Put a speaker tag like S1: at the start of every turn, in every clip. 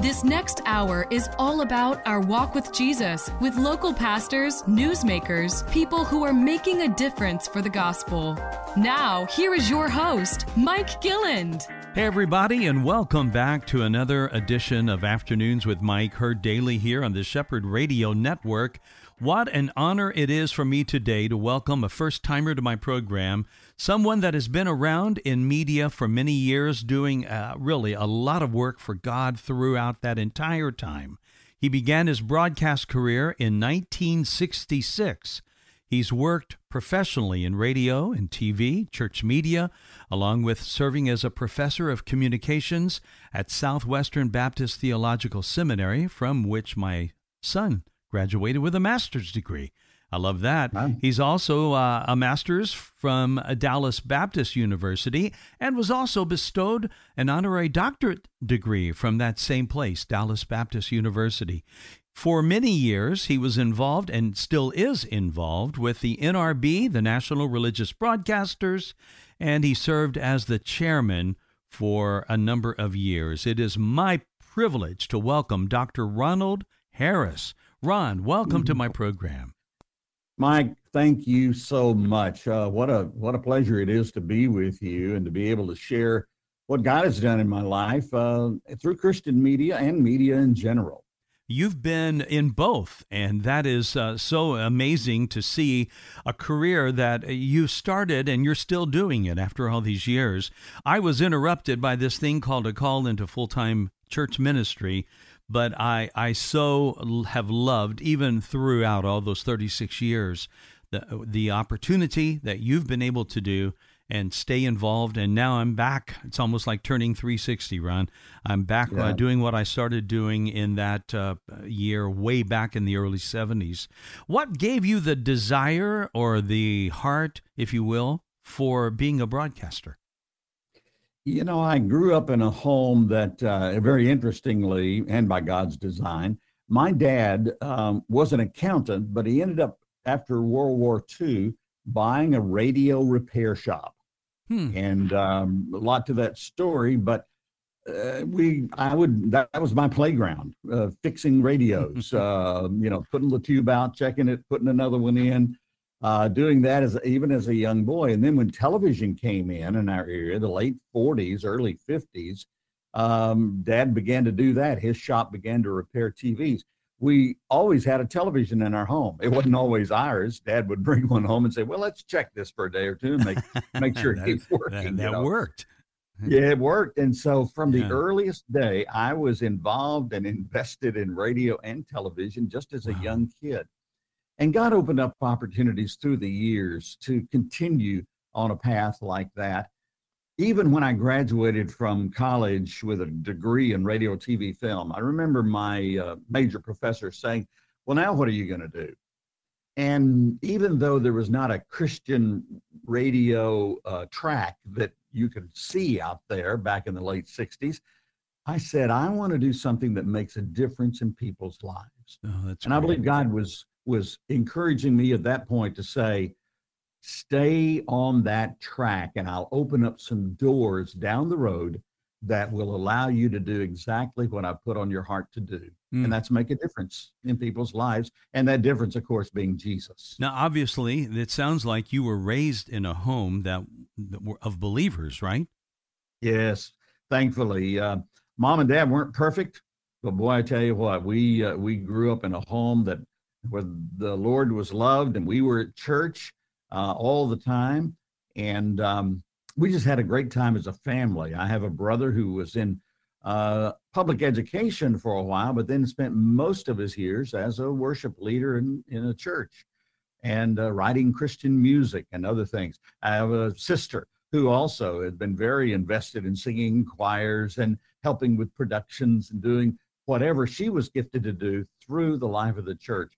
S1: This next hour is all about our walk with Jesus with local pastors, newsmakers, people who are making a difference for the gospel. Now, here is your host, Mike Gilland.
S2: Hey, everybody, and welcome back to another edition of Afternoons with Mike, heard daily here on the Shepherd Radio Network. What an honor it is for me today to welcome a first timer to my program, someone that has been around in media for many years, doing uh, really a lot of work for God throughout that entire time. He began his broadcast career in 1966 He's worked professionally in radio and TV, church media, along with serving as a professor of communications at Southwestern Baptist Theological Seminary, from which my son graduated with a master's degree. I love that. Wow. He's also uh, a master's from Dallas Baptist University and was also bestowed an honorary doctorate degree from that same place, Dallas Baptist University. For many years, he was involved and still is involved with the NRB, the National Religious Broadcasters, and he served as the chairman for a number of years. It is my privilege to welcome Dr. Ronald Harris. Ron, welcome to my program.
S3: Mike, thank you so much. Uh, what a what a pleasure it is to be with you and to be able to share what God has done in my life uh, through Christian media and media in general.
S2: You've been in both, and that is uh, so amazing to see a career that you started and you're still doing it after all these years. I was interrupted by this thing called a call into full time church ministry, but I, I so have loved, even throughout all those 36 years, the, the opportunity that you've been able to do and stay involved. And now I'm back. It's almost like turning 360, Ron. I'm back uh, yeah. uh, doing what I started doing in that uh, year, way back in the early 70s. What gave you the desire or the heart, if you will, for being a broadcaster?
S3: You know, I grew up in a home that, uh, very interestingly, and by God's design, my dad um, was an accountant, but he ended up after World War II buying a radio repair shop. Hmm. And um, a lot to that story, but uh, we, I would, that, that was my playground, uh, fixing radios, uh, you know, putting the tube out, checking it, putting another one in, uh, doing that as even as a young boy. And then when television came in in our area, the late 40s, early 50s, um, dad began to do that. His shop began to repair TVs we always had a television in our home. It wasn't always ours. Dad would bring one home and say, "Well, let's check this for a day or two and make make sure it keeps working."
S2: That, that know? worked.
S3: yeah, it worked. And so from the yeah. earliest day, I was involved and invested in radio and television just as a young kid. And God opened up opportunities through the years to continue on a path like that even when I graduated from college with a degree in radio, TV, film, I remember my uh, major professor saying, Well, now what are you going to do? And even though there was not a Christian radio uh, track that you could see out there back in the late 60s, I said, I want to do something that makes a difference in people's lives. Oh, and great. I believe God was was encouraging me at that point to say, stay on that track and I'll open up some doors down the road that will allow you to do exactly what I put on your heart to do. Mm. And that's make a difference in people's lives. And that difference, of course, being Jesus.
S2: Now, obviously, it sounds like you were raised in a home that, that were of believers, right?
S3: Yes, thankfully. Uh, mom and dad weren't perfect, but boy, I tell you what, we uh, we grew up in a home that where the Lord was loved, and we were at church, uh, all the time. And um, we just had a great time as a family. I have a brother who was in uh, public education for a while, but then spent most of his years as a worship leader in, in a church and uh, writing Christian music and other things. I have a sister who also had been very invested in singing choirs and helping with productions and doing whatever she was gifted to do through the life of the church.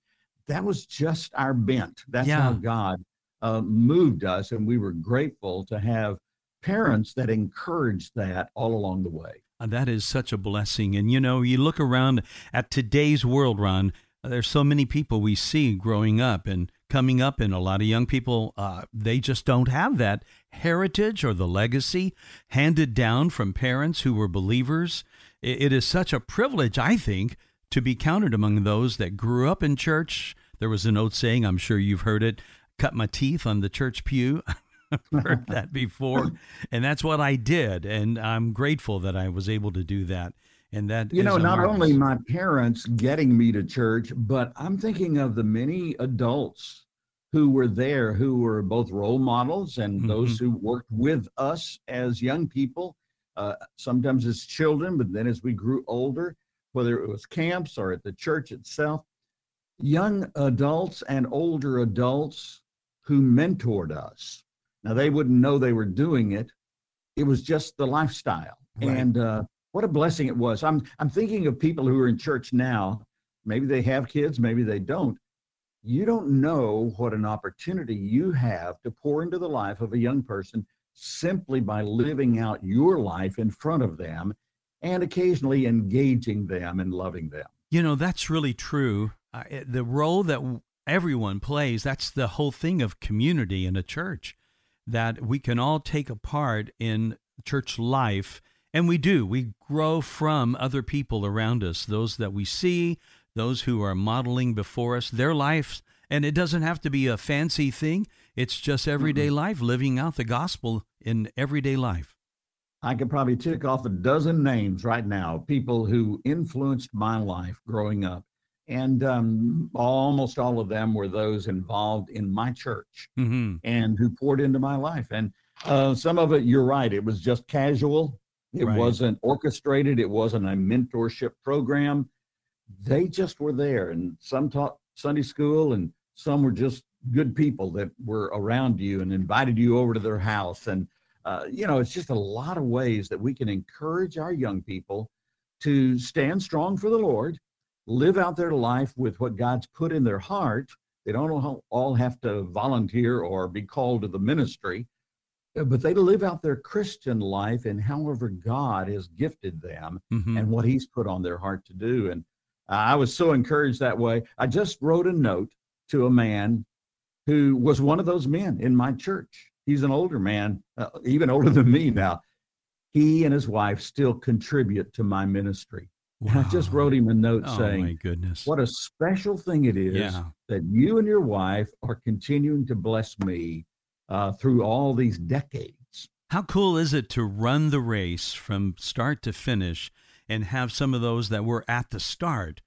S3: That was just our bent. That's yeah. how God uh, moved us, and we were grateful to have parents that encouraged that all along the way.
S2: Uh, that is such a blessing. And you know, you look around at today's world, Ron, there's so many people we see growing up and coming up, and a lot of young people, uh, they just don't have that heritage or the legacy handed down from parents who were believers. it is such a privilege, I think, to be counted among those that grew up in church. There was an old saying, I'm sure you've heard it cut my teeth on the church pew. I've heard that before. And that's what I did. And I'm grateful that I was able to do that. And that
S3: you know, not marvelous. only my parents getting me to church, but I'm thinking of the many adults who were there who were both role models and mm-hmm. those who worked with us as young people, uh, sometimes as children, but then as we grew older, whether it was camps or at the church itself, young adults and older adults who mentored us. Now, they wouldn't know they were doing it, it was just the lifestyle. Right. And uh, what a blessing it was. I'm I'm thinking of people who are in church now. Maybe they have kids, maybe they don't. You don't know what an opportunity you have to pour into the life of a young person simply by living out your life in front of them and occasionally engaging them and loving them.
S2: You know, that's really true. Uh, the role that everyone plays, that's the whole thing of community in a church, that we can all take a part in church life and we do. We grow from other people around us, those that we see, those who are modeling before us their lives. And it doesn't have to be a fancy thing, it's just everyday mm-hmm. life, living out the gospel in everyday life.
S3: I could probably tick off a dozen names right now, people who influenced my life growing up. And um, almost all of them were those involved in my church mm-hmm. and who poured into my life. And uh, some of it, you're right, it was just casual. It right. wasn't orchestrated. It wasn't a mentorship program. They just were there, and some taught Sunday school, and some were just good people that were around you and invited you over to their house. And uh, you know, it's just a lot of ways that we can encourage our young people to stand strong for the Lord, live out their life with what God's put in their heart. They don't all have to volunteer or be called to the ministry, but they live out their Christian life in however God has gifted them mm-hmm. and what He's put on their heart to do. And I was so encouraged that way. I just wrote a note to a man who was one of those men in my church. He's an older man, uh, even older than me now. He and his wife still contribute to my ministry. Wow. I just wrote him a note
S2: oh,
S3: saying,
S2: my goodness.
S3: What a special thing it is yeah. that you and your wife are continuing to bless me uh, through all these decades.
S2: How cool is it to run the race from start to finish and have some of those that were at the start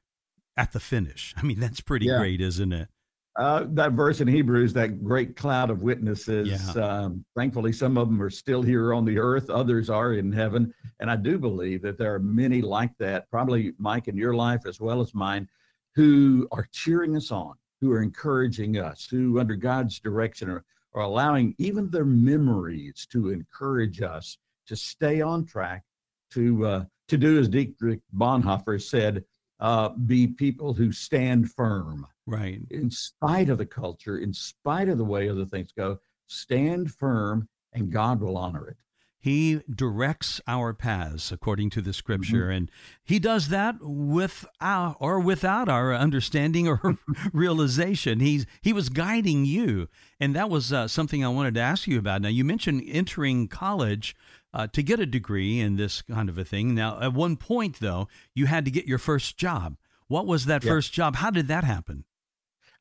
S2: at the finish? I mean, that's pretty yeah. great, isn't it?
S3: Uh, that verse in Hebrews, that great cloud of witnesses. Yeah. Um, thankfully, some of them are still here on the earth, others are in heaven. And I do believe that there are many like that, probably Mike in your life as well as mine, who are cheering us on, who are encouraging us, who, under God's direction, are or allowing even their memories to encourage us to stay on track, to uh, to do as Dietrich Bonhoeffer said, uh, be people who stand firm.
S2: Right.
S3: In spite of the culture, in spite of the way other things go, stand firm, and God will honor it.
S2: He directs our paths according to the scripture, mm-hmm. and he does that with our, or without our understanding or realization. He's he was guiding you, and that was uh, something I wanted to ask you about. Now, you mentioned entering college uh, to get a degree in this kind of a thing. Now, at one point, though, you had to get your first job. What was that yep. first job? How did that happen?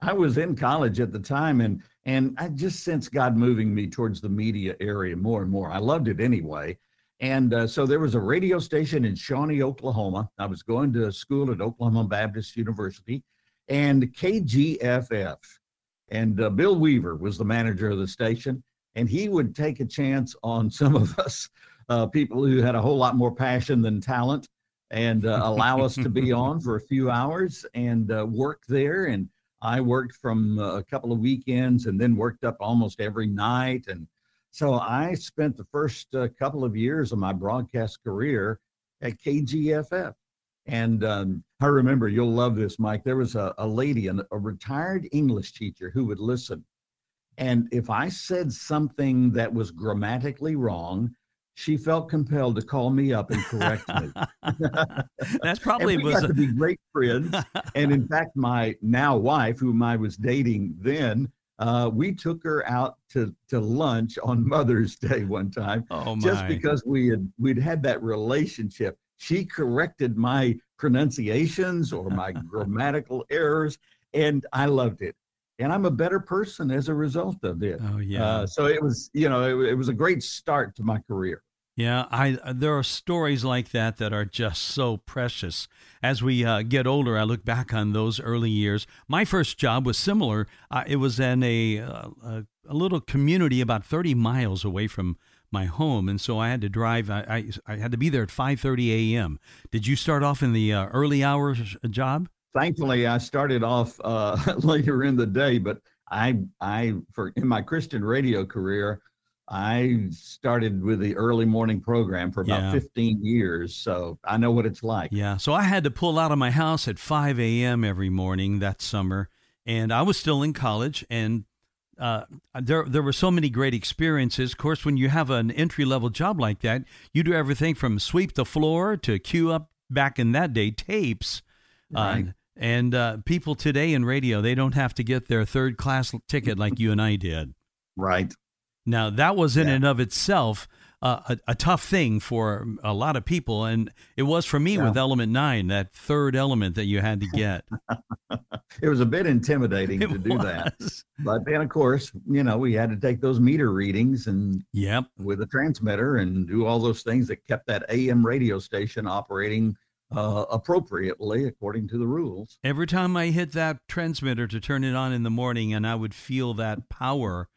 S3: I was in college at the time, and and I just sensed God moving me towards the media area more and more. I loved it anyway. And uh, so there was a radio station in Shawnee, Oklahoma. I was going to school at Oklahoma Baptist University and KGFF. And uh, Bill Weaver was the manager of the station. And he would take a chance on some of us uh, people who had a whole lot more passion than talent and uh, allow us to be on for a few hours and uh, work there. And I worked from a couple of weekends and then worked up almost every night. And so I spent the first uh, couple of years of my broadcast career at KGFF. And um, I remember, you'll love this, Mike. There was a, a lady, a retired English teacher, who would listen. And if I said something that was grammatically wrong, she felt compelled to call me up and correct me.
S2: That's probably
S3: was
S2: got
S3: a... to be great friends. and in fact, my now wife, whom I was dating then, uh, we took her out to, to lunch on Mother's Day one time,
S2: oh
S3: just because we had we'd had that relationship. She corrected my pronunciations or my grammatical errors, and I loved it. And I'm a better person as a result of it.
S2: Oh yeah.
S3: Uh, so it was, you know, it, it was a great start to my career.
S2: Yeah, I there are stories like that that are just so precious. As we uh, get older, I look back on those early years. My first job was similar. Uh, it was in a, uh, a, a little community about thirty miles away from my home, and so I had to drive. I I, I had to be there at five thirty a.m. Did you start off in the uh, early hours uh, job?
S3: Thankfully, I started off uh, later in the day, but I I for in my Christian radio career. I started with the early morning program for about
S2: Yeah.
S3: 15 years, so I know what it's like.
S2: Yeah, so I had to pull out of my house at 5 a.m. every morning that summer, and I was still in college, and uh, there there were so many great experiences. Of course, when you have an entry level job like that, you do everything from sweep the floor to queue up back in that day tapes.
S3: Right.
S2: Uh, and uh, people today in radio, they don't have to get their third class ticket like you and I did.
S3: Right.
S2: Now, that was in
S3: Yeah.
S2: and of itself uh, a, a tough thing for a lot of people. And it was for me
S3: Yeah.
S2: with Element 9, that third element that you had to get.
S3: It was a bit intimidating
S2: It
S3: to do that. But then, of course, you know, we had to take those meter readings and
S2: Yep.
S3: with a transmitter and do all those things that kept that AM radio station operating uh, appropriately according to the rules.
S2: Every time I hit that transmitter to turn it on in the morning and I would feel that power,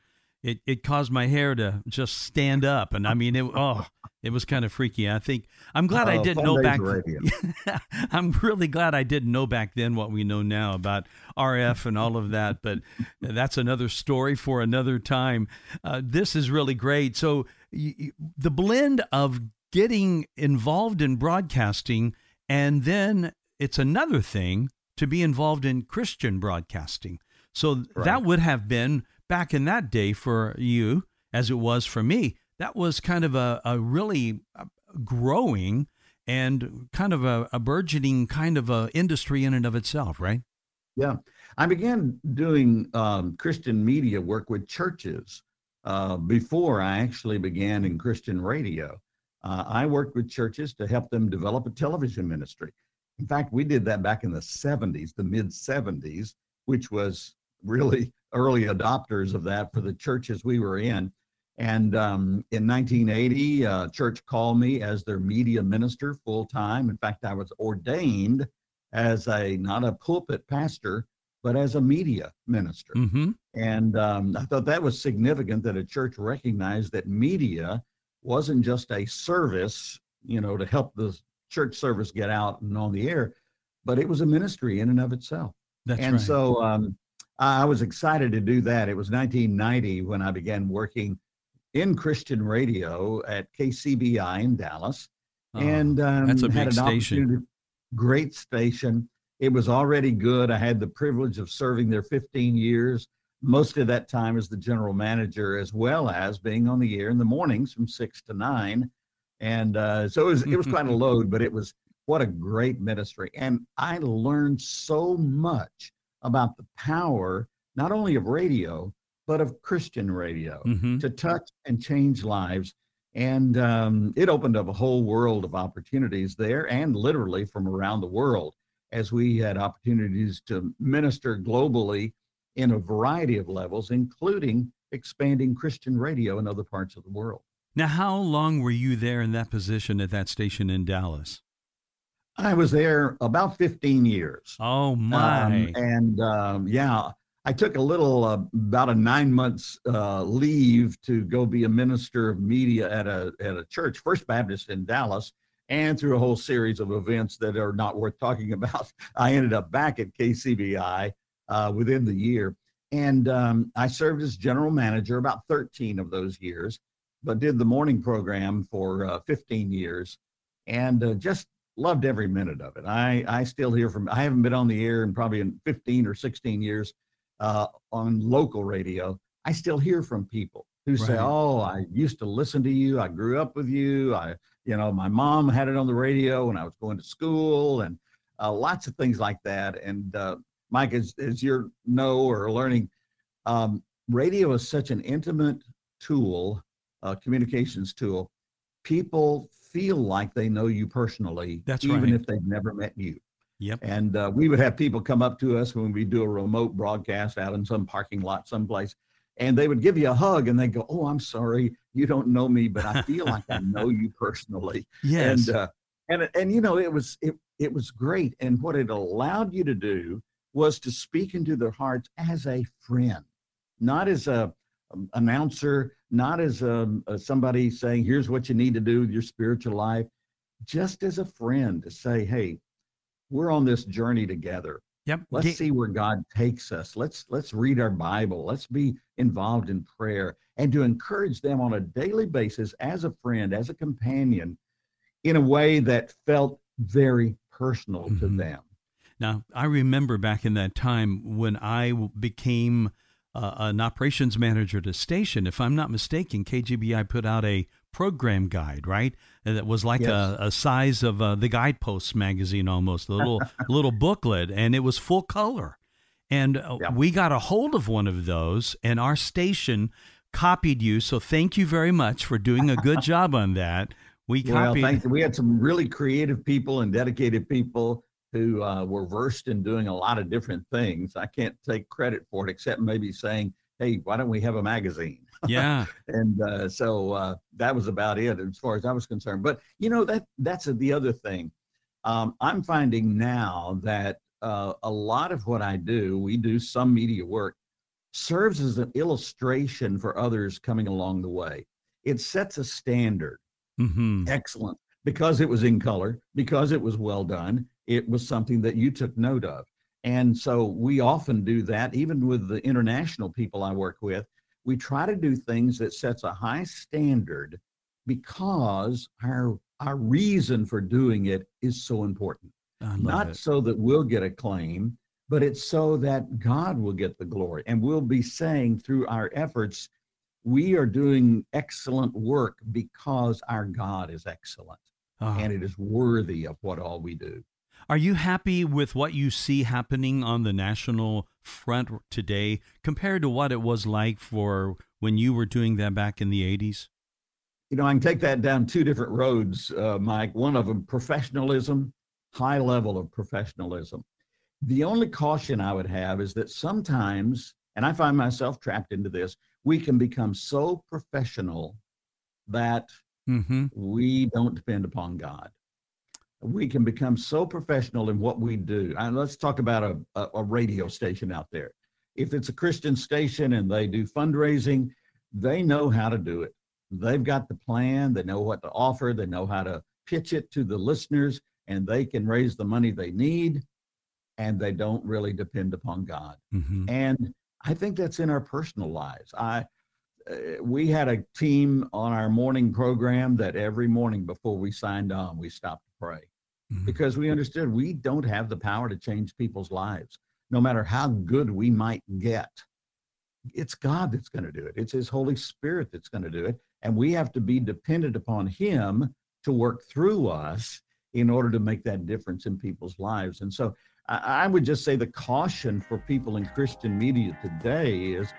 S2: it, it caused my hair to just stand up. And I mean, it, oh, it was kind of freaky. I think I'm glad I
S3: Oh,
S2: didn't know back. I'm really glad I didn't know back then what we know now about RF and all of that, but that's another story for another time. Uh, this is really great. So, y y- the blend of getting involved in broadcasting, and then it's another thing to be involved in Christian broadcasting. So, that would have been back in that day for you, as it was for me. That was kind of a, a really uh, growing and kind of a, a burgeoning kind of a industry in and of itself, right?
S3: Yeah. I began doing um, Christian media work with churches uh, before I actually began in Christian radio. Uh, I worked with churches to help them develop a television ministry. In fact, we did that back in the 70s, the mid 70s, which was really early adopters of that for the churches we were in. And um, in 1980, uh, church called me as their media minister full time. In fact, I was ordained as a not a pulpit pastor, but as a media minister.
S2: Mm-hmm.
S3: And um, I thought that was significant that a church recognized that media wasn't just a service, you know, to help the church service get out and on the air, but it was a ministry in and of itself.
S2: That's
S3: and
S2: right.
S3: so um, I was excited to do that. It was 1990 when I began working in Christian radio at KCBI in Dallas
S2: Oh,
S3: and um,
S2: that's a
S3: had
S2: big
S3: an
S2: station.
S3: opportunity- Great station. It was already good. I had the privilege of serving there 15 years, most of that time as the general manager, as well as being on the air in the mornings from six to nine. And uh, so it was, it was quite a load, but it was what a great ministry. And I learned so much about the power, not only of radio, but of Christian radio
S2: Mhm.
S3: to touch and change lives. And um, it opened up a whole world of opportunities there and literally from around the world as we had opportunities to minister globally in a variety of levels, including expanding Christian radio in other parts of the world.
S2: Now, how long were you there in that position at that station in Dallas?
S3: I was there about 15 years.
S2: Oh my!
S3: Um, and um, yeah, I took a little, uh, about a nine months uh, leave to go be a minister of media at a at a church, First Baptist in Dallas, and through a whole series of events that are not worth talking about. I ended up back at KCBI uh, within the year, and um, I served as general manager about 13 of those years, but did the morning program for uh, 15 years, and uh, just loved every minute of it. I, I still hear from, I haven't been on the air in probably in 15 or 16 years uh, on local radio. I still hear from people who
S2: Right.
S3: say, "Oh, I used to listen to you. I grew up with you. I, you know, my mom had it on the radio when I was going to school, and uh, lots of things like that." And uh, Mike, as as you know or learning, um, radio is such an intimate tool, uh, communications tool. People feel like they know you personally,
S2: That's
S3: even
S2: right.
S3: if they've never met you.
S2: Yep.
S3: And uh, we would have people come up to us when we do a remote broadcast out in some parking lot someplace, and they would give you a hug and they go, "Oh, I'm sorry, you don't know me, but I feel like I know you personally."
S2: Yes.
S3: And uh, and and you know, it was it it was great, and what it allowed you to do was to speak into their hearts as a friend, not as a um, announcer, not as um, uh, somebody saying, "Here's what you need to do with your spiritual life," just as a friend to say, "Hey." We're on this journey together
S2: yep.
S3: let's see where god takes us let's let's read our bible let's be involved in prayer and to encourage them on a daily basis as a friend as a companion in a way that felt very personal to
S2: Mhm.
S3: them
S2: Now, I remember back in that time when I became uh, an operations manager at a station. If I'm not mistaken, KCBI put out a program guide, right? And that was like
S3: Yes.
S2: a, a size of uh, the Guideposts magazine almost, a little little booklet, and it was full color. And uh,
S3: Yeah.
S2: we got a hold of one of those, and our station copied you. So thank you very much for doing a good job on that. We copied.
S3: well thank you we had some really creative people and dedicated people who uh, were versed in doing a lot of different things i can't take credit for it except maybe saying hey why don't we have a magazine
S2: yeah.
S3: and uh, so uh, that was about it as far as I was concerned. But you know that that's the other thing. Um, I'm finding now that uh, a lot of what I do, we do some media work, serves as an illustration for others coming along the way. It sets a standard.
S2: hmm
S3: Excellent. Because it was in color, because it was well done, it was something that you took note of. And so we often do that, even with the international people I work with. We try to do things that sets a high standard because our our reason for doing it is so important. Not
S2: it.
S3: so that we'll get a claim, but it's so that God will get the glory. And we'll be saying through our efforts, we are doing excellent work because our God is excellent
S2: Ah.
S3: and it is worthy of what all we do.
S2: Are you happy with what you see happening on the national front today compared to what it was like for when you were doing that back in the 80s?
S3: You know, I can take that down two different roads, uh, Mike. One of them, professionalism, high level of professionalism. The only caution I would have is that sometimes, and I find myself trapped into this, we can become so professional that
S2: Mm-hmm.
S3: we don't depend upon God. We can become so professional in what we do. And let's talk about a, a, a radio station out there. If it's a Christian station and they do fundraising, they know how to do it. They've got the plan, they know what to offer, they know how to pitch it to the listeners, and they can raise the money they need, and they don't really depend upon God.
S2: Mm-hmm.
S3: And I think that's in our personal lives. I uh, we had a team on our morning program that every morning before we signed on, we stopped to pray
S2: Mhm.
S3: because we understood we don't have the power to change people's lives, no matter how good we might get. It's God that's going to do it. It's His Holy Spirit that's going to do it, and we have to be dependent upon Him to work through us in order to make that difference in people's lives. And so, I, I would just say the caution for people in Christian media today is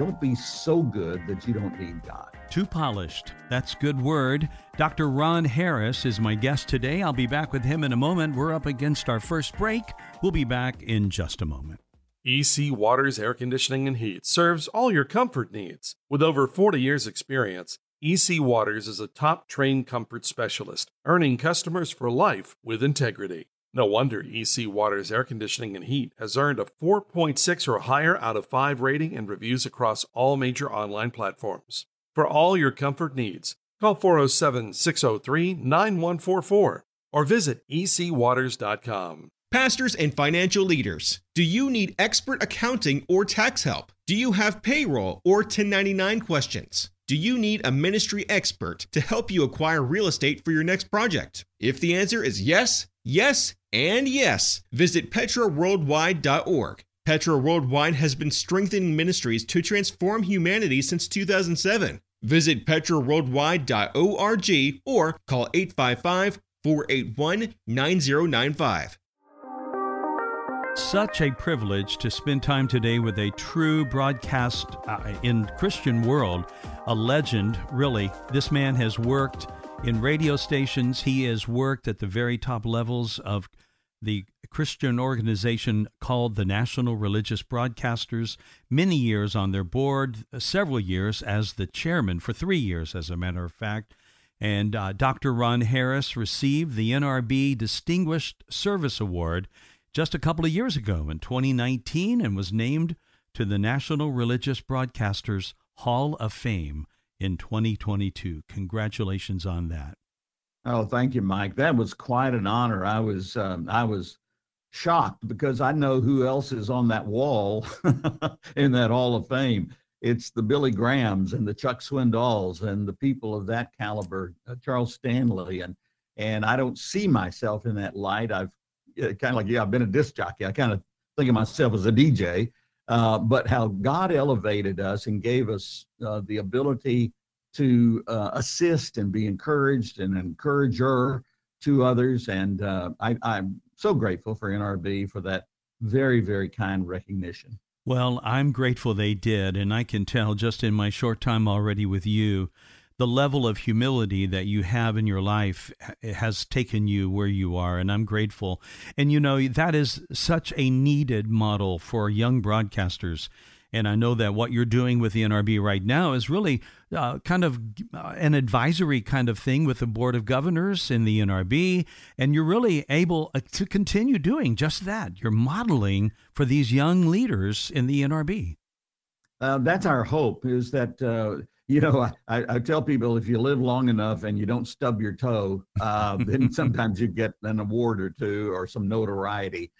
S3: don't be so good that you don't need God.
S2: Too polished. That's good word. Dr. Ron Harris is my guest today. I'll be back with him in a moment. We're up against our first break. We'll be back in just a moment.
S4: EC Waters Air Conditioning and Heat serves all your comfort needs. With over 40 years' experience, EC Waters is a top trained comfort specialist, earning customers for life with integrity. No wonder EC Waters Air Conditioning and Heat has earned a 4.6 or higher out of 5 rating and reviews across all major online platforms. For all your comfort needs, call 407 603 9144 or visit ecwaters.com.
S5: Pastors and financial leaders, do you need expert accounting or tax help? Do you have payroll or 1099 questions? Do you need a ministry expert to help you acquire real estate for your next project? If the answer is yes, yes, and yes, visit petraworldwide.org. Petra Worldwide has been strengthening ministries to transform humanity since 2007. Visit petraworldwide.org or call 855 481 9095.
S2: Such a privilege to spend time today with a true broadcast uh, in Christian world, a legend, really. This man has worked in radio stations. He has worked at the very top levels of the Christian organization called the National Religious Broadcasters, many years on their board, several years as the chairman, for three years, as a matter of fact. And uh, Dr. Ron Harris received the NRB Distinguished Service Award just a couple of years ago in 2019 and was named to the National Religious Broadcasters Hall of Fame in 2022. Congratulations on that.
S3: Oh, thank you, Mike. That was quite an honor. I was um, I was shocked because I know who else is on that wall in that Hall of Fame. It's the Billy Grahams and the Chuck Swindolls and the people of that caliber, uh, Charles Stanley, and and I don't see myself in that light. I've uh, kind of like yeah, I've been a disc jockey. I kind of think of myself as a DJ, uh, but how God elevated us and gave us uh, the ability to uh, assist and be encouraged and encourager to others. And uh, I, I'm so grateful for NRB for that very, very kind recognition.
S2: Well, I'm grateful they did. And I can tell just in my short time already with you, the level of humility that you have in your life has taken you where you are, and I'm grateful. And you know, that is such a needed model for young broadcasters and I know that what you're doing with the NRB right now is really uh, kind of uh, an advisory kind of thing with the Board of Governors in the NRB. And you're really able uh, to continue doing just that. You're modeling for these young leaders in the NRB.
S3: Uh, that's our hope is that, uh, you know, I, I, tell people if you live long enough and you don't stub your toe, uh, then sometimes you get an award or two or some notoriety.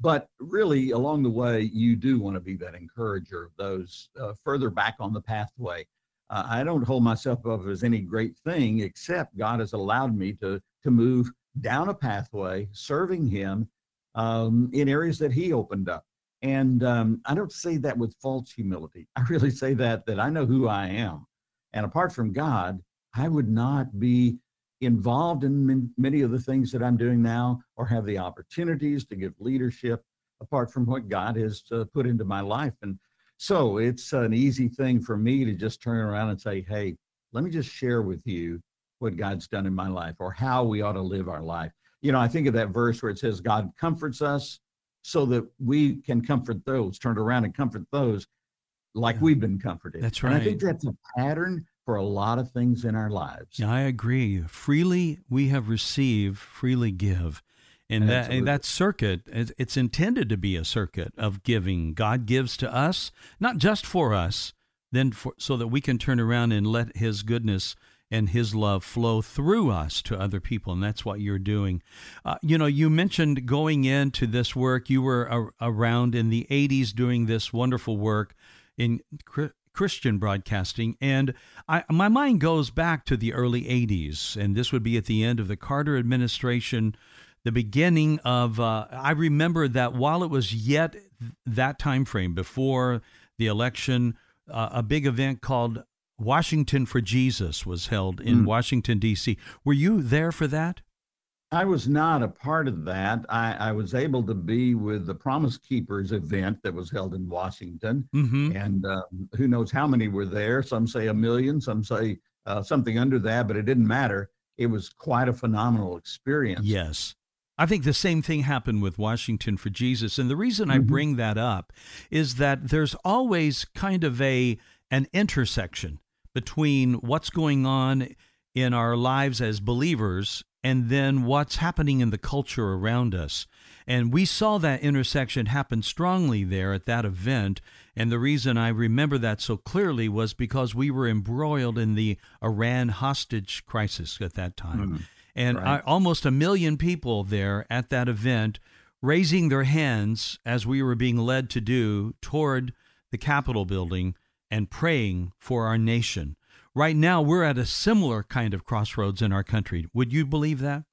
S3: But really, along the way, you do want to be that encourager of those uh, further back on the pathway. Uh, I don't hold myself up as any great thing, except God has allowed me to to move down a pathway, serving Him um, in areas that He opened up. And um, I don't say that with false humility. I really say that that I know who I am, and apart from God, I would not be involved in many of the things that I'm doing now or have the opportunities to give leadership apart from what God has uh, put into my life. And so it's an easy thing for me to just turn around and say, hey, let me just share with you what God's done in my life or how we ought to live our life. You know, I think of that verse where it says, God comforts us so that we can comfort those, turn around and comfort those like yeah. we've been comforted.
S2: That's right.
S3: And I think that's a pattern for a lot of things in our lives.
S2: Yeah, I agree. Freely we have received, freely give. And that, and that circuit, it's intended to be a circuit of giving. God gives to us, not just for us, then for, so that we can turn around and let His goodness and His love flow through us to other people. And that's what you're doing. Uh, you know, you mentioned going into this work, you were a, around in the 80s doing this wonderful work in Christian broadcasting. And I, my mind goes back to the early 80s, and this would be at the end of the Carter administration, the beginning of, uh, I remember that while it was yet that time frame before the election, uh, a big event called Washington for Jesus was held in mm. Washington, D.C. Were you there for that?
S3: I was not a part of that. I, I, was able to be with the Promise Keepers event that was held in Washington, mm-hmm. and uh, who knows how many were there? Some say a million, some say uh, something under that, but it didn't matter. It was quite a phenomenal experience.
S2: Yes. I think the same thing happened with Washington for Jesus. And the reason mm-hmm. I bring that up is that there's always kind of a an intersection between what's going on in our lives as believers and then what's happening in the culture around us. And we saw that intersection happen strongly there at that event. And the reason I remember that so clearly was because we were embroiled in the Iran hostage crisis at that time. Mm, and right. I, almost a million people there at that event raising their hands as we were being led to do toward the Capitol building and praying for our nation. Right now, we're at a similar kind of crossroads in our country. Would you believe that?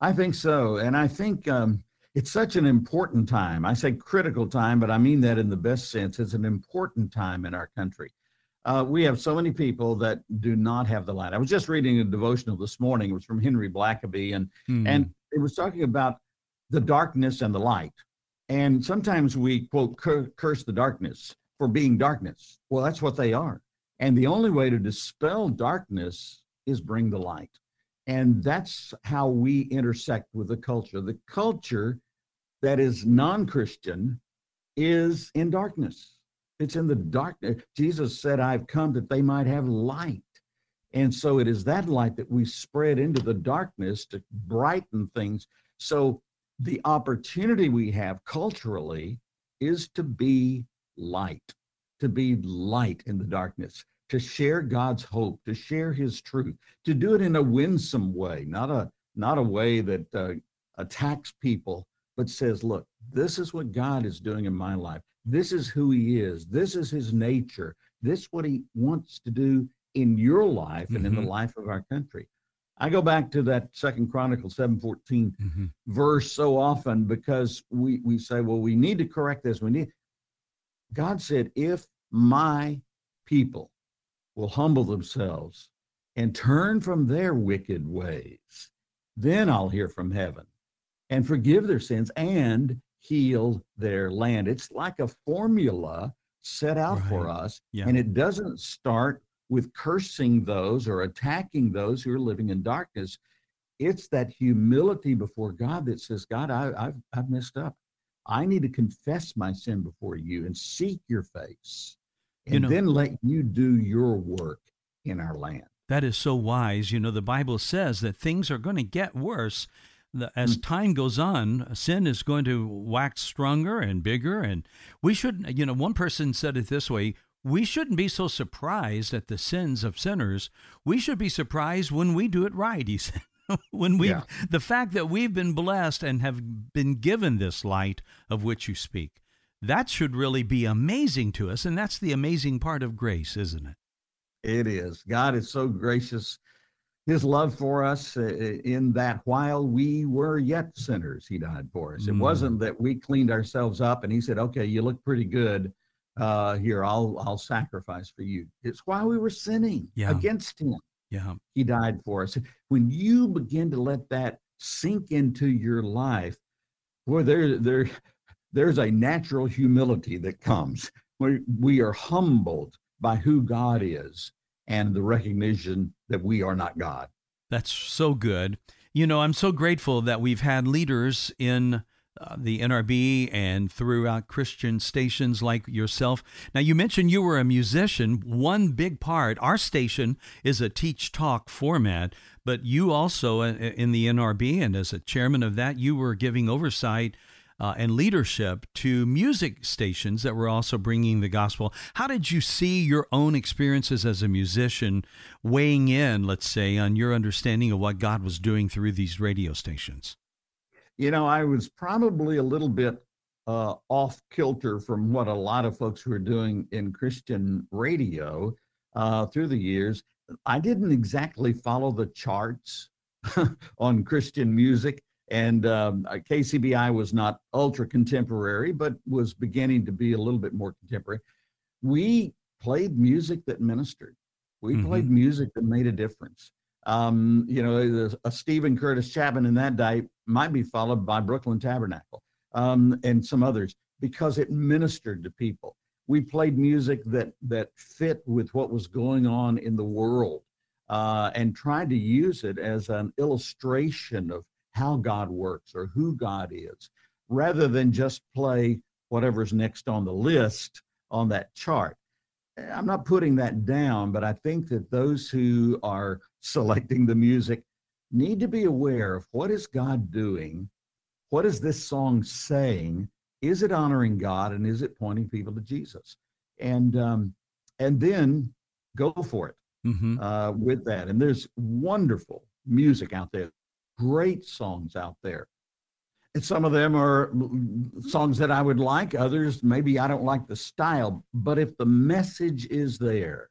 S3: I think so. And I think, um, it's such an important time. I say critical time, but I mean that in the best sense. It's an important time in our country. Uh, we have so many people that do not have the light. I was just reading a devotional this morning. It was from Henry Blackaby, and mm. and it was talking about the darkness and the light. And sometimes we quote cur- curse the darkness for being darkness. Well, that's what they are. And the only way to dispel darkness is bring the light. And that's how we intersect with the culture. The culture that is non Christian is in darkness. It's in the darkness. Jesus said, I've come that they might have light. And so it is that light that we spread into the darkness to brighten things. So the opportunity we have culturally is to be light, to be light in the darkness to share God's hope, to share His truth, to do it in a winsome way, not a not a way that uh, attacks people, but says, "Look, this is what God is doing in my life. This is who He is. This is His nature. This is what He wants to do in your life and mm-hmm. in the mm-hmm. life of our country." I go back to that Second Chronicles seven mm-hmm. verse so often because we we say, "Well, we need to correct this. We need." God said, "If my people will humble themselves and turn from their wicked ways, then I'll hear from heaven and forgive their sins and heal their land. It's like a formula set out right. for us, yeah. and it doesn't start with cursing those or attacking those who are living in darkness. It's that humility before God that says, God, I, have I've messed up. I need to confess my sin before you and seek your face and you know, then let you do your work in our land.
S2: That is so wise. You know, the Bible says that things are going to get worse. As mm. time goes on, sin is going to wax stronger and bigger. And we shouldn't, you know, one person said it this way we shouldn't be so surprised at the sins of sinners. We should be surprised when we do it right, he said. when we yeah. the fact that we've been blessed and have been given this light of which you speak that should really be amazing to us. And that's the amazing part of grace, isn't it?
S3: It is. God is so gracious. His love for us, uh, in that while we were yet sinners, He died for us. It mm. wasn't that we cleaned ourselves up and He said, "Okay, you look pretty good. Uh, here, I'll I'll sacrifice for you." It's while we were sinning yeah. against Him.
S2: Yeah,
S3: He died for us. When you begin to let that sink into your life, boy, there there there's a natural humility that comes. We, we are humbled by who God is and the recognition that we are not God.
S2: That's so good. You know, I'm so grateful that we've had leaders in uh, the NRB and throughout Christian stations like yourself. Now, you mentioned you were a musician. One big part, our station is a teach talk format, but you also, uh, in the NRB and as a chairman of that, you were giving oversight uh, and leadership to music stations that were also bringing the gospel. How did you see your own experiences as a musician weighing in, let's say, on your understanding of what God was doing through these radio stations?
S3: You know, I was probably a little bit uh, off kilter from what a lot of folks who are doing in Christian radio uh, through the years. I didn't exactly follow the charts on Christian music. And um, uh, KCBI was not ultra contemporary, but was beginning to be a little bit more contemporary. We played music that ministered. We mm-hmm. played music that made a difference. Um, you know, a Steven Curtis Chapman in that day might be followed by Brooklyn Tabernacle um, and some others because it ministered to people. We played music that that fit with what was going on in the world uh, and tried to use it as an illustration of how God works or who God is, rather than just play whatever's next on the list on that chart. I'm not putting that down, but I think that those who are selecting the music need to be aware of what is God doing? What is this song saying? Is it honoring God and is it pointing people to Jesus? And um, and then go for it mm-hmm. uh, with that. And there's wonderful music out there great songs out there. And some of them are songs that I would like, others, maybe I don't like the style. But if the message is there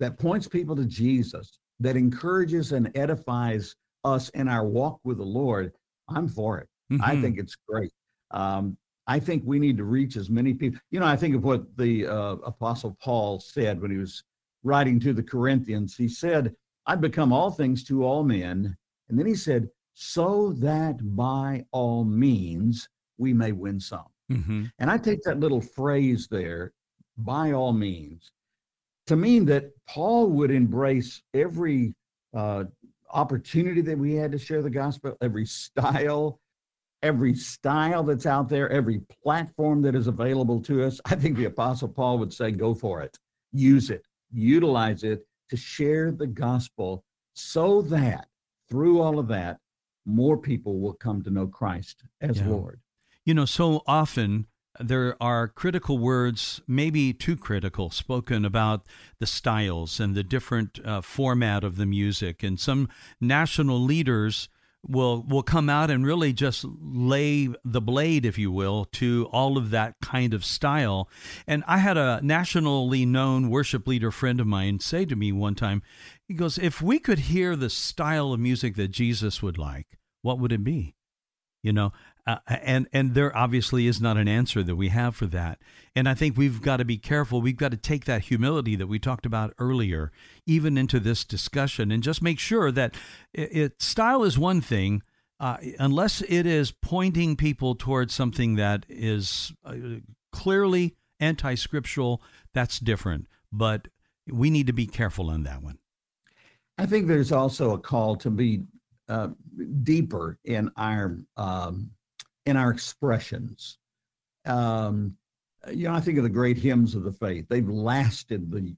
S3: that points people to Jesus, that encourages and edifies us in our walk with the Lord, I'm for it. Mm-hmm. I think it's great. Um, I think we need to reach as many people. You know, I think of what the uh, Apostle Paul said when he was writing to the Corinthians. He said, I've become all things to all men. And then he said, so that by all means we may win some. Mm-hmm. And I take that little phrase there, by all means, to mean that Paul would embrace every uh, opportunity that we had to share the gospel, every style, every style that's out there, every platform that is available to us. I think the Apostle Paul would say, go for it, use it, utilize it to share the gospel so that through all of that, more people will come to know Christ as yeah. Lord.
S2: You know, so often there are critical words, maybe too critical, spoken about the styles and the different uh, format of the music. And some national leaders will will come out and really just lay the blade if you will to all of that kind of style and i had a nationally known worship leader friend of mine say to me one time he goes if we could hear the style of music that jesus would like what would it be? You know uh, and and there obviously is not an answer that we have for that. And i think we've got to be careful. We've got to take that humility that we talked about earlier even into this discussion and just make sure that it, it style is one thing uh, unless it is pointing people towards something that is uh, clearly anti-scriptural that's different. But we need to be careful on that one
S3: i think there's also a call to be uh, deeper in our um, in our expressions. Um, you know, I think of the great hymns of the faith. They've lasted the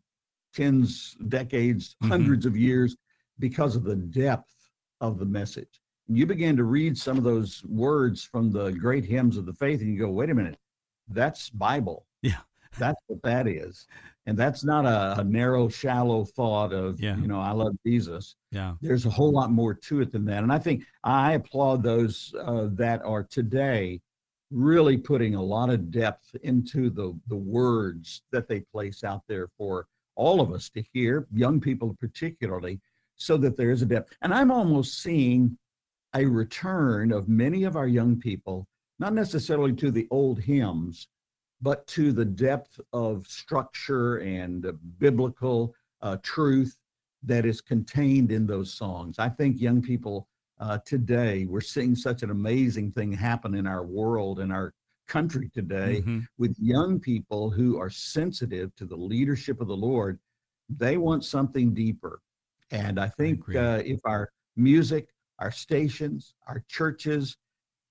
S3: tens, decades, mm-hmm. hundreds of years because of the depth of the message. You begin to read some of those words from the great hymns of the faith, and you go, "Wait a minute, that's Bible.
S2: Yeah,
S3: that's what that is." And that's not a, a, narrow shallow thought of yeah. you know i love jesus.
S2: Yeah.
S3: There's a whole lot more to it than that. And i think i applaud those uh, that are today really putting a lot of depth into the the words that they place out there for all of us to hear young people particularly so that there is a depth. And i'm almost seeing a return of many of our young people not necessarily to the old hymns but to the depth of structure and biblical uh, truth that is contained in those songs. I think young people uh, today, we're seeing such an amazing thing happen in our world, in our country today, mm-hmm. with young people who are sensitive to the leadership of the Lord. They want something deeper. And I think I uh, if our music, our stations, our churches,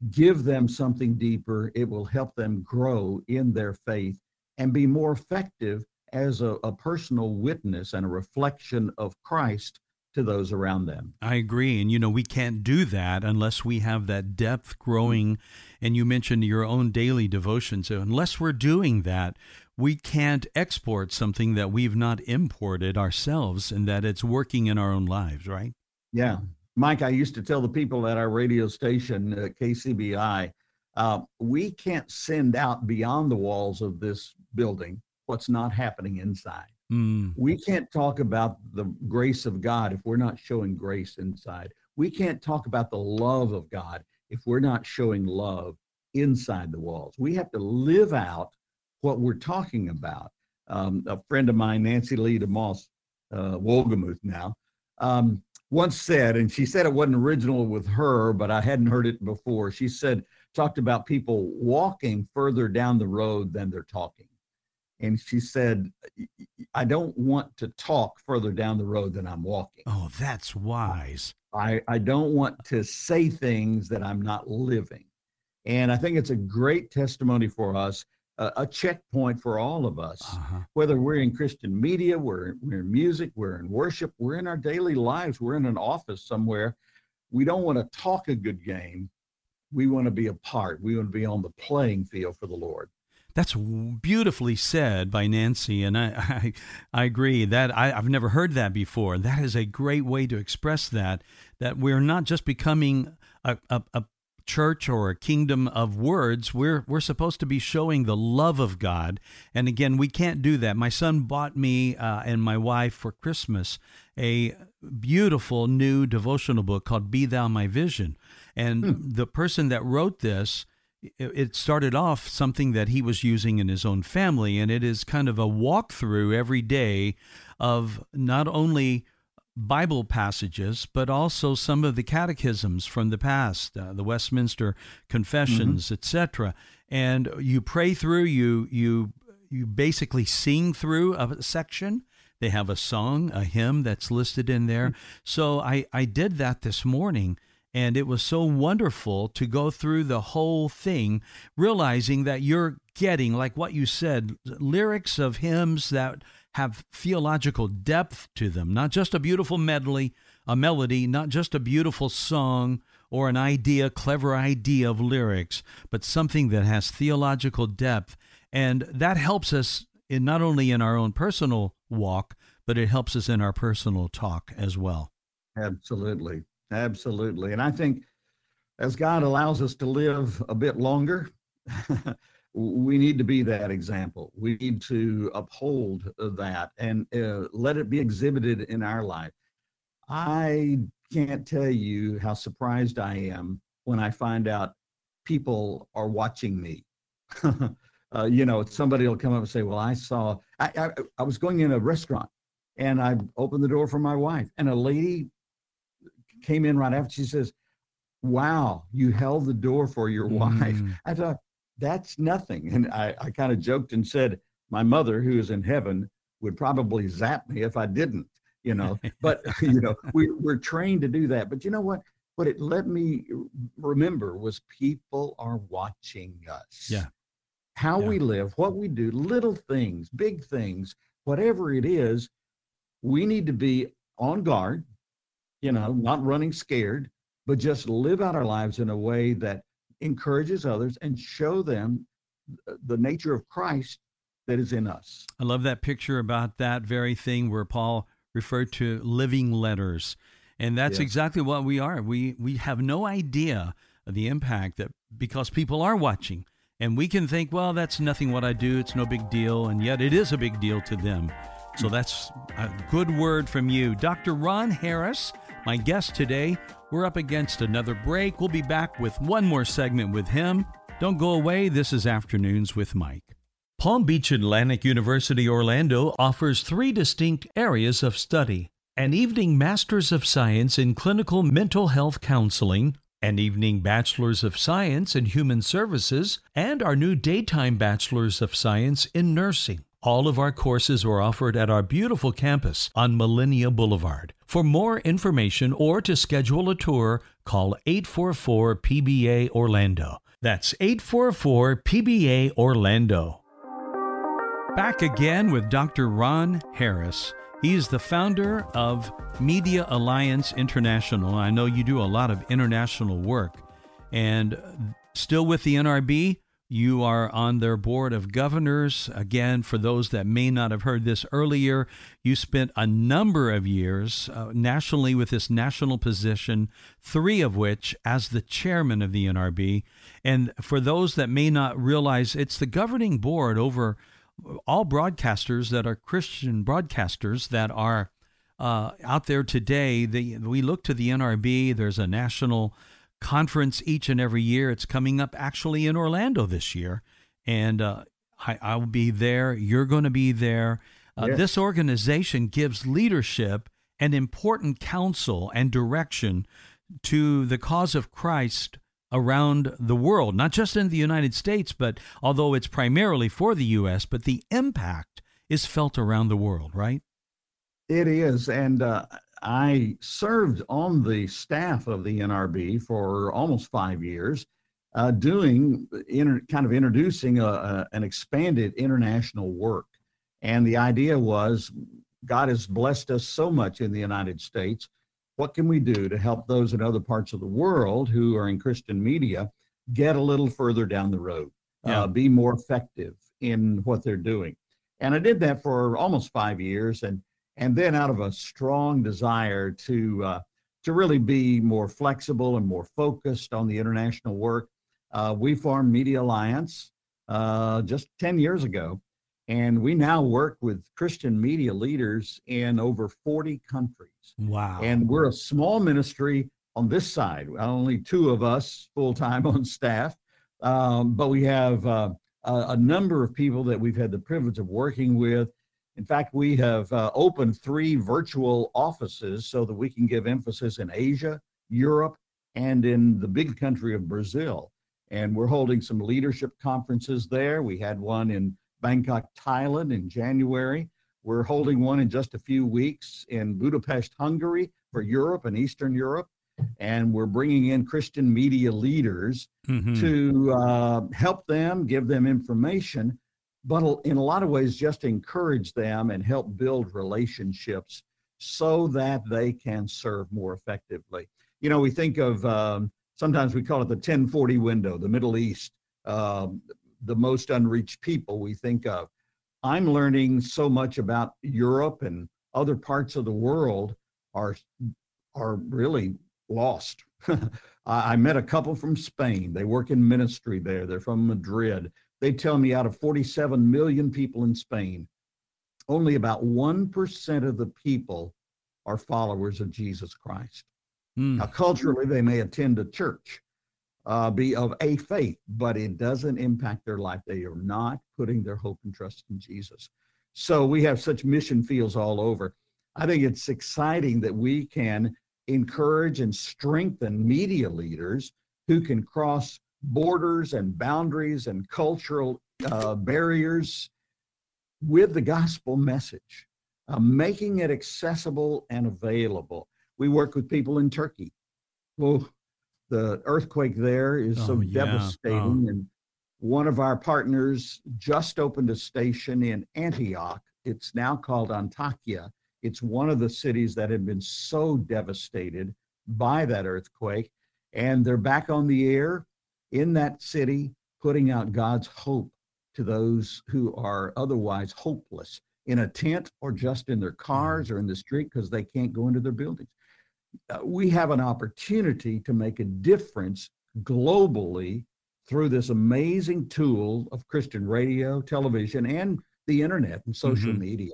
S3: give them something deeper, it will help them grow in their faith and be more effective as a, a, personal witness and a reflection of Christ to those around them.
S2: I agree. And, you know, we can't do that unless we have that depth growing. And you mentioned your own daily devotion. So, unless we're doing that, we can't export something that we've not imported ourselves and that it's working in our own lives, right?
S3: Yeah, Mike, I used to tell the people at our radio station, uh, KCBI, uh, we can't send out beyond the walls of this building what's not happening inside. Mm. We can't talk about the grace of God if we're not showing grace inside. We can't talk about the love of God if we're not showing love inside the walls. We have to live out what we're talking about. Um, a friend of mine, Nancy Leigh DeMoss, uh, Wolgemuth now, um, once said, and she said it wasn't original with her, but I hadn't heard it before. She said, talked about people walking further down the road than they're talking. And she said, I don't want to talk further down the road than I'm walking.
S2: Oh, that's wise.
S3: I, I don't want to say things that I'm not living. And I think it's a great testimony for us a, checkpoint for all of us. Uh-huh. Whether we're in Christian media, we're, we're in music, we're in worship, we're in our daily lives, we're in an office somewhere. We don't want to talk a good game. We want to be a part. We want to be on the playing field for the Lord.
S2: That's beautifully said by Nancy, and I, I, I agree that I, have never heard that before. That is a great way to express that. That we're not just becoming a, a, a church or a kingdom of words. We're we're supposed to be showing the love of God, and again, we can't do that. My son bought me uh, and my wife for Christmas a beautiful new devotional book called Be Thou My Vision. And
S3: Hmm.
S2: the person that wrote this, it- started off something that he was using in his own family, and it is kind of a walkthrough every day of not only Bible passages, but also some of the catechisms from the past, uh, the Westminster Confessions, etc. And you pray through, you you you basically sing through a section. They have a song, a hymn that's listed in there. So I I did that this morning. And it was so wonderful to go through the whole thing, realizing that you're getting, like what you said, lyrics of hymns that have theological depth to them, not just a beautiful medley, a melody, not just a beautiful song or an idea, clever idea of lyrics, but something that has theological depth. And that helps us in not only in our own personal walk, but it helps us in our personal talk as well.
S3: Absolutely. Absolutely. And I think as God allows us to live a bit longer, we need to be that example. We need to uphold that and uh, let it be exhibited in our life. I can't tell you how surprised I am when I find out people are watching me. uh, you know, somebody will come up and say, Well, I saw, I, I, I was going in a restaurant and I opened the door for my wife, and a lady came in right after. She says, Wow, you held the door for your wife.
S2: Mm.
S3: I thought, That's nothing. And I, I kind of joked and said, My mother, who is in heaven, would probably zap me if I didn't, you know. But, you know, we, we're trained to do that. But you know what? What it let me remember was people are watching us.
S2: Yeah.
S3: How
S2: Yeah.
S3: we live, what we do, little things, big things, whatever it is, we need to be on guard, you know, not running scared, but just live out our lives in a way that encourages others and show them the nature of Christ that is in us.
S2: I love that picture about that very thing where Paul referred to living letters. And that's
S3: Yes.
S2: exactly what we are. We we have no idea of the impact that because people are watching and we can think, well, that's nothing what I do, it's no big deal, and yet it is a big deal to them. So that's a good word from you. Dr. Ron Harris, my guest today. We're up against another break. We'll be back with one more segment with him. Don't go away. This is Afternoons with Mike. Palm Beach Atlantic University Orlando offers three distinct areas of study an evening Master's of Science in Clinical Mental Health Counseling, an evening Bachelor's of Science in Human Services, and our new daytime Bachelor's of Science in Nursing. All of our courses are offered at our beautiful campus on Millennia Boulevard. For more information or to schedule a tour, call 844 PBA Orlando. That's 844 PBA Orlando. Back again with Dr. Ron Harris. He's the founder of Media Alliance International. I know you do a lot of international work. And still with the NRB, you are on their board of governors. Again, for those that may not have heard this earlier, you spent a number of years uh, nationally with this national position, three of which as the chairman of the NRB. And for those that may not realize, it's the governing board over all broadcasters that are Christian broadcasters that are uh, out there today. We look to the NRB. There's a national conference each and every year. It's coming up actually in Orlando this year, and uh, I, I will be there. You're going to be there. Uh,
S3: Yes.
S2: This organization gives leadership and important counsel and direction to the cause of Christ around the world, not just in the United States, but although it's primarily for the U.S., but the impact is felt around the world, right?
S3: It is. And uh, I served on the staff of the NRB for almost five years, uh, doing inter- kind of introducing a, a, an expanded international work. And the idea was God has blessed us so much in the United States. What can we do to help those in other parts of the world who are in Christian media get a little further down the road,
S2: Yeah.
S3: uh, be more effective in what they're doing? And I did that for almost five years. And and then out of a strong desire to uh, to really be more flexible and more focused on the international work, uh, we formed Media Alliance uh, just ten years ago, And we now work with Christian media leaders in over 40 countries.
S2: Wow.
S3: And we're a small ministry on this side, only two of us full time on staff. Um, but we have uh, a, number of people that we've had the privilege of working with. In fact, we have uh, opened three virtual offices so that we can give emphasis in Asia, Europe, and in the big country of Brazil. And we're holding some leadership conferences there. We had one in Bangkok, Thailand in January. We're holding one in just a few weeks in Budapest, Hungary for Europe and Eastern Europe. And we're bringing in Christian media leaders mm-hmm. to uh, help them, give them information, but in a lot of ways, just encourage them and help build relationships so that they can serve more effectively. You know, we think of um, sometimes we call it the 1040 window, the Middle East, um, the most unreached people we think of. I'm learning so much about Europe and other parts of the world are are really lost. I met a couple from Spain. They work in ministry there. They're from Madrid. They tell me out of 47 million people in Spain, only about 1% of the people are followers of Jesus Christ. Mm. Now, culturally, they may attend a church, uh, be of a faith, but it doesn't impact their life. They are not putting their hope and trust in Jesus. So we have such mission fields all over. I think it's exciting that we can encourage and strengthen media leaders who can cross borders and boundaries and cultural uh, barriers with the gospel message, uh, making it accessible and available. We work with people in Turkey. Well, the earthquake there is oh, so yeah. devastating. Oh. And one of our partners just opened a station in Antioch. It's now called Antakya. It's one of the cities that had been so devastated by that earthquake. And they're back on the air in that city, putting out God's hope to those who are otherwise hopeless in a tent or just in their cars mm. or in the street because they can't go into their buildings. Uh, we have an opportunity to make a difference globally through this amazing tool of Christian radio, television, and the internet and social mm-hmm. media.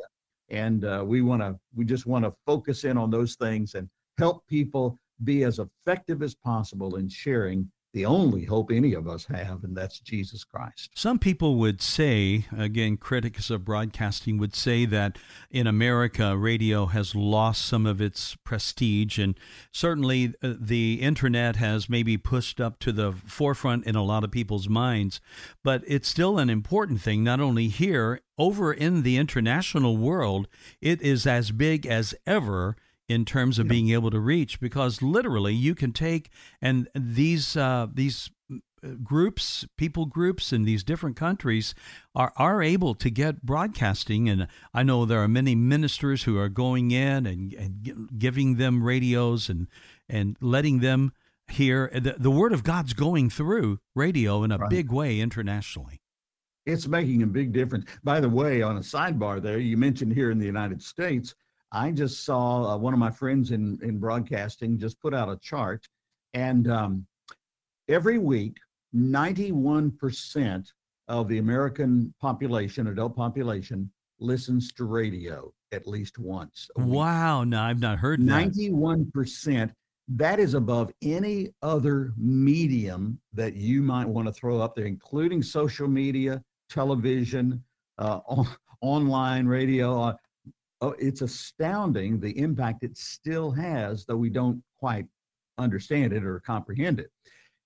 S3: And uh, we want to, we just want to focus in on those things and help people be as effective as possible in sharing the only hope any of us have, and that's Jesus Christ.
S2: Some people would say, again, critics of broadcasting would say that in America, radio has lost some of its prestige, and certainly uh, the internet has maybe pushed up to the forefront in a lot of people's minds. But it's still an important thing, not only here, over in the international world, it is as big as ever in terms of being able to reach because literally you can take and these uh, these uh, groups people groups in these different countries are are able to get broadcasting. And I know there are many ministers who are going in and, and giving them radios and and letting them hear. The, the word of God's going through radio in a right. big way internationally.
S3: It's making a big difference. By the way on a sidebar there you mentioned here in the United States I just saw uh, one of my friends in, in broadcasting just put out a chart, and um, every week, 91% of the American population, adult population, listens to radio at least once.
S2: Wow, no, I've not heard
S3: that. 91%. That is above any other medium that you might want to throw up there, including social media, television, uh, online radio. Uh, oh, it's astounding the impact it still has, though we don't quite understand it or comprehend it.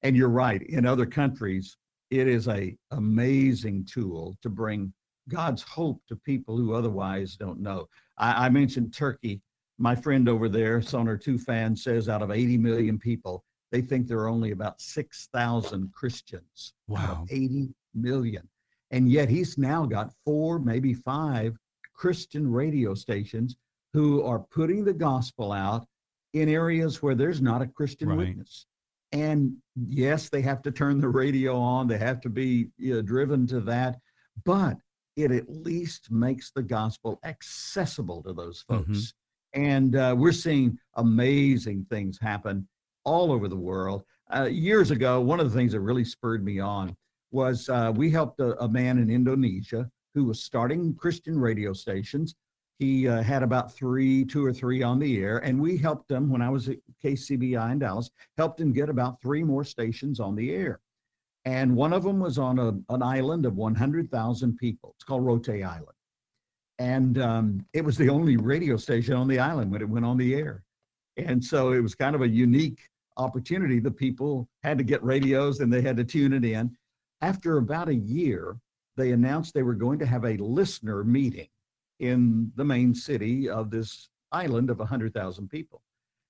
S3: And you're right, in other countries, it is a amazing tool to bring God's hope to people who otherwise don't know. I, I mentioned Turkey. My friend over there, Soner Tufan, says out of 80 million people, they think there are only about 6,000 Christians
S2: wow.
S3: out of 80 million. And yet he's now got four, maybe five Christian radio stations who are putting the gospel out in areas where there's not a Christian right. witness. And yes, they have to turn the radio on, they have to be you know, driven to that, but it at least makes the gospel accessible to those folks. Mm-hmm. And uh, we're seeing amazing things happen all over the world. Uh, years ago, one of the things that really spurred me on was uh, we helped a, a man in Indonesia who was starting Christian radio stations. He uh, had about three, two or three on the air, and we helped him when I was at KCBI in Dallas, helped him get about three more stations on the air. And one of them was on a, an island of 100,000 people. It's called Rote Island. And um, it was the only radio station on the island when it went on the air. And so it was kind of a unique opportunity. The people had to get radios and they had to tune it in. After about a year, they announced they were going to have a listener meeting in the main city of this island of 100,000 people.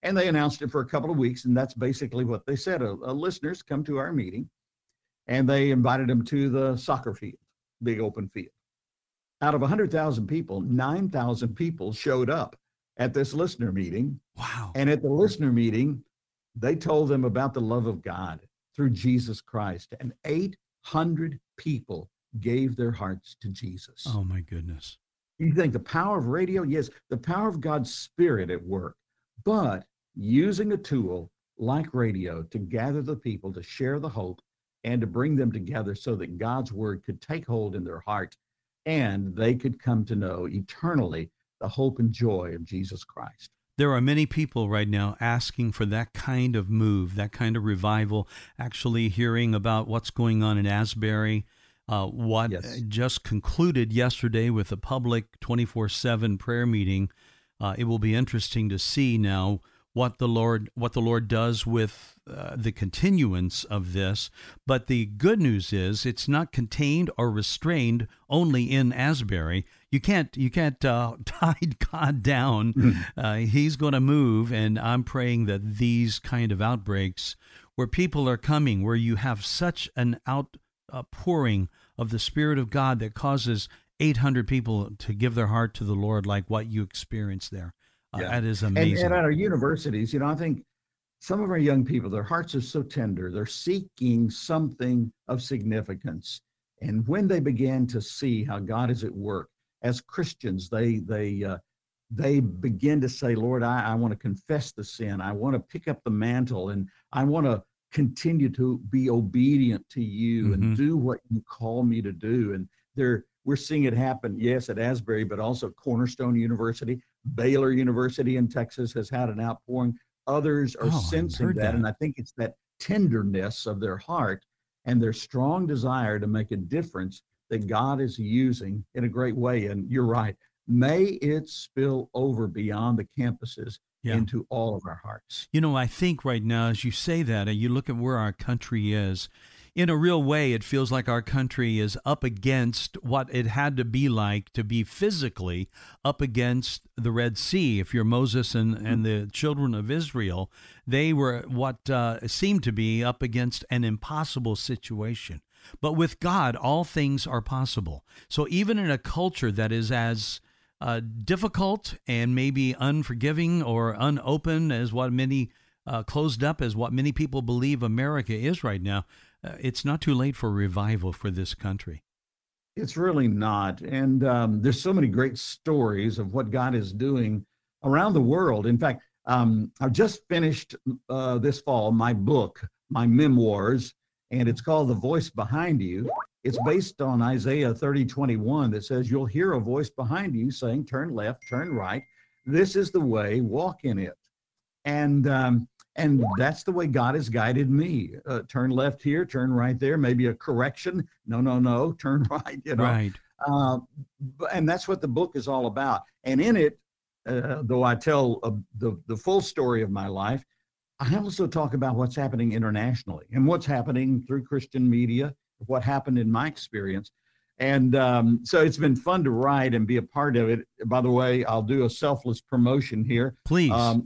S3: And they announced it for a couple of weeks, and that's basically what they said. Uh, uh, listeners come to our meeting, and they invited them to the soccer field, big open field. Out of 100,000 people, 9,000 people showed up at this listener meeting.
S2: Wow.
S3: And at the listener meeting, they told them about the love of God through Jesus Christ. And 800 people gave their hearts to Jesus.
S2: Oh, my goodness.
S3: You think the power of radio? Yes, the power of God's Spirit at work, but using a tool like radio to gather the people, to share the hope, and to bring them together so that God's word could take hold in their heart and they could come to know eternally the hope and joy of Jesus Christ.
S2: There are many people right now asking for that kind of move, that kind of revival, actually hearing about what's going on in Asbury. Uh, what yes. just concluded yesterday with a public 24 7 prayer meeting. Uh, it will be interesting to see now what the Lord what the Lord does with uh, the continuance of this. But the good news is it's not contained or restrained only in Asbury. You can't you can't uh, tie God down. Hmm. Uh, he's going to move, and I'm praying that these kind of outbreaks, where people are coming, where you have such an outpouring of the Spirit of God that causes 800 people to give their heart to the Lord, like what you experienced there. Uh, yeah. that is amazing.
S3: And, and at our universities, you know, I think some of our young people, their hearts are so tender. They're seeking something of significance. And when they begin to see how God is at work as Christians, they they uh, they begin to say, Lord, I, I want to confess the sin. I want to pick up the mantle and I want to continue to be obedient to you mm-hmm. and do what you call me to do. And they're we're seeing it happen, yes, at Asbury, but also Cornerstone University. Baylor University in Texas has had an outpouring. Others are oh, sensing that, that, and I think it's that tenderness of their heart and their strong desire to make a difference that God is using in a great way. And you're right. May it spill over beyond the campuses yeah. into all of our hearts.
S2: You know, I think right now, as you say that, and you look at where our country is, in a real way, it feels like our country is up against what it had to be like to be physically up against the Red Sea. If you're Moses and, and the children of Israel, they were what uh, seemed to be up against an impossible situation. But with God, all things are possible. So even in a culture that is as uh, difficult and maybe unforgiving or unopen as what many uh, closed up as what many people believe America is right now, uh, it's not too late for revival for this country.
S3: It's really not. And um, there's so many great stories of what God is doing around the world. In fact, um, I've just finished uh, this fall my book, my memoirs, and it's called The Voice Behind You. It's based on Isaiah 30 21 that says, You'll hear a voice behind you saying, Turn left, turn right. This is the way, walk in it. And um, and that's the way God has guided me. Uh, turn left here, turn right there, maybe a correction. No, no, no, turn right, you know.
S2: Right.
S3: Uh, and that's what the book is all about. And in it, uh, though I tell uh, the, the full story of my life, I also talk about what's happening internationally and what's happening through Christian media, what happened in my experience. And um, so it's been fun to write and be a part of it. By the way, I'll do a selfless promotion here.
S2: Please. Um,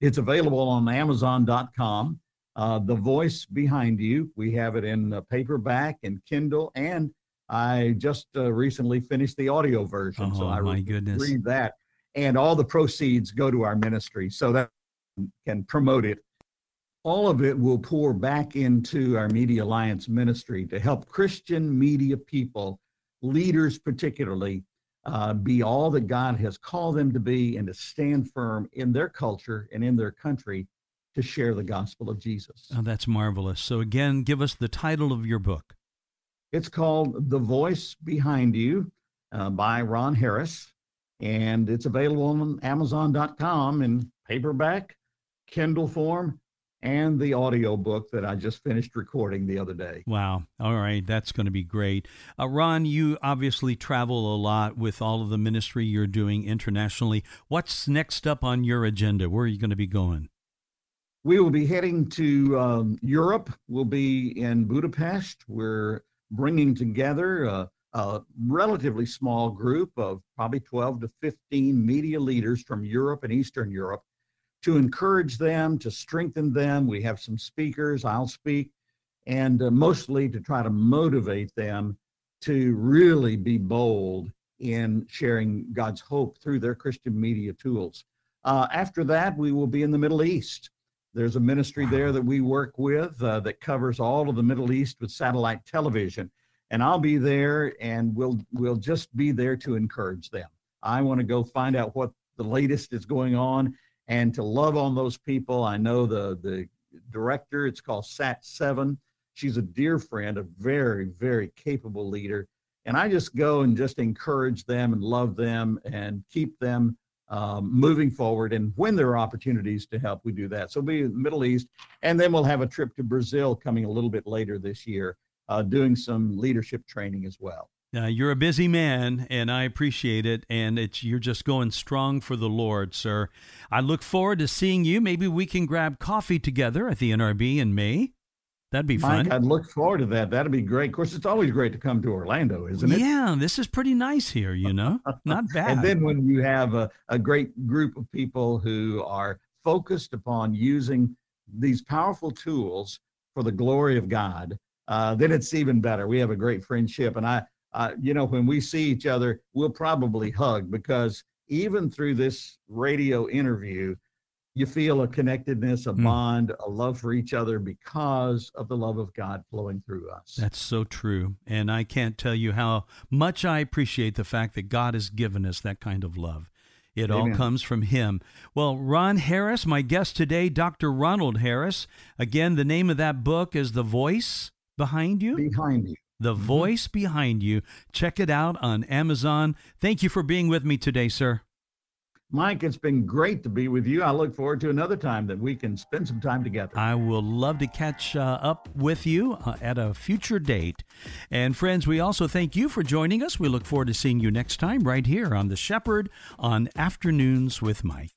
S3: it's available on Amazon.com. Uh, the Voice Behind You. We have it in uh, paperback and Kindle, and I just uh, recently finished the audio version.
S2: Oh,
S3: so I
S2: my goodness.
S3: read that. And all the proceeds go to our ministry so that can promote it. All of it will pour back into our Media Alliance ministry to help Christian media people, leaders particularly, uh, be all that God has called them to be and to stand firm in their culture and in their country to share the gospel of Jesus.
S2: Oh, that's marvelous. So, again, give us the title of your book.
S3: It's called The Voice Behind You uh, by Ron Harris, and it's available on Amazon.com in paperback, Kindle form, and the audio book that I just finished recording the other day.
S2: Wow. All right. That's going to be great. Uh, Ron, you obviously travel a lot with all of the ministry you're doing internationally. What's next up on your agenda? Where are you going to be going?
S3: We will be heading to um, Europe. We'll be in Budapest. We're bringing together a, a relatively small group of probably 12 to 15 media leaders from Europe and Eastern Europe to encourage them, to strengthen them. We have some speakers, I'll speak, and uh, mostly to try to motivate them to really be bold in sharing God's hope through their Christian media tools. Uh, after that, we will be in the Middle East. There's a ministry there that we work with uh, that covers all of the Middle East with satellite television, and I'll be there, and we'll we'll just be there to encourage them. I want to go find out what the latest is going on and to love on those people. I know the the director. It's called SAT-7. She's a dear friend, a very very capable leader, and I just go and just encourage them and love them and keep them um, moving forward. And when there are opportunities to help, we do that. So we'll be in the Middle East, and then we'll have a trip to Brazil coming a little bit later this year, uh, doing some leadership training as well.
S2: Uh, you're a busy man, and I appreciate it. And it's you're just going strong for the Lord, sir. I look forward to seeing you. Maybe we can grab coffee together at the NRB in May. That'd be
S3: Mike,
S2: fun.
S3: I'd look forward to that. That'd be great. Of course, it's always great to come to Orlando, isn't it?
S2: Yeah, this is pretty nice here. You know, not bad.
S3: and then when you have a, a great group of people who are focused upon using these powerful tools for the glory of God, uh, then it's even better. We have a great friendship, and I uh, you know, when we see each other, we'll probably hug because even through this radio interview, you feel a connectedness, a mm. bond, a love for each other because of the love of God flowing through us.
S2: That's so true. And I can't tell you how much I appreciate the fact that God has given us that kind of love. It Amen. all comes from Him. Well, Ron Harris, my guest today, Dr. Ronald Harris. Again, the name of that book is The Voice Behind You.
S3: Behind You.
S2: The mm-hmm. Voice Behind You. Check it out on Amazon. Thank you for being with me today, sir.
S3: Mike, it's been great to be with you. I look forward to another time that we can spend some time together.
S2: I will love to catch uh, up with you uh, at a future date. And friends, we also thank you for joining us. We look forward to seeing you next time right here on The Shepherd on Afternoons with Mike.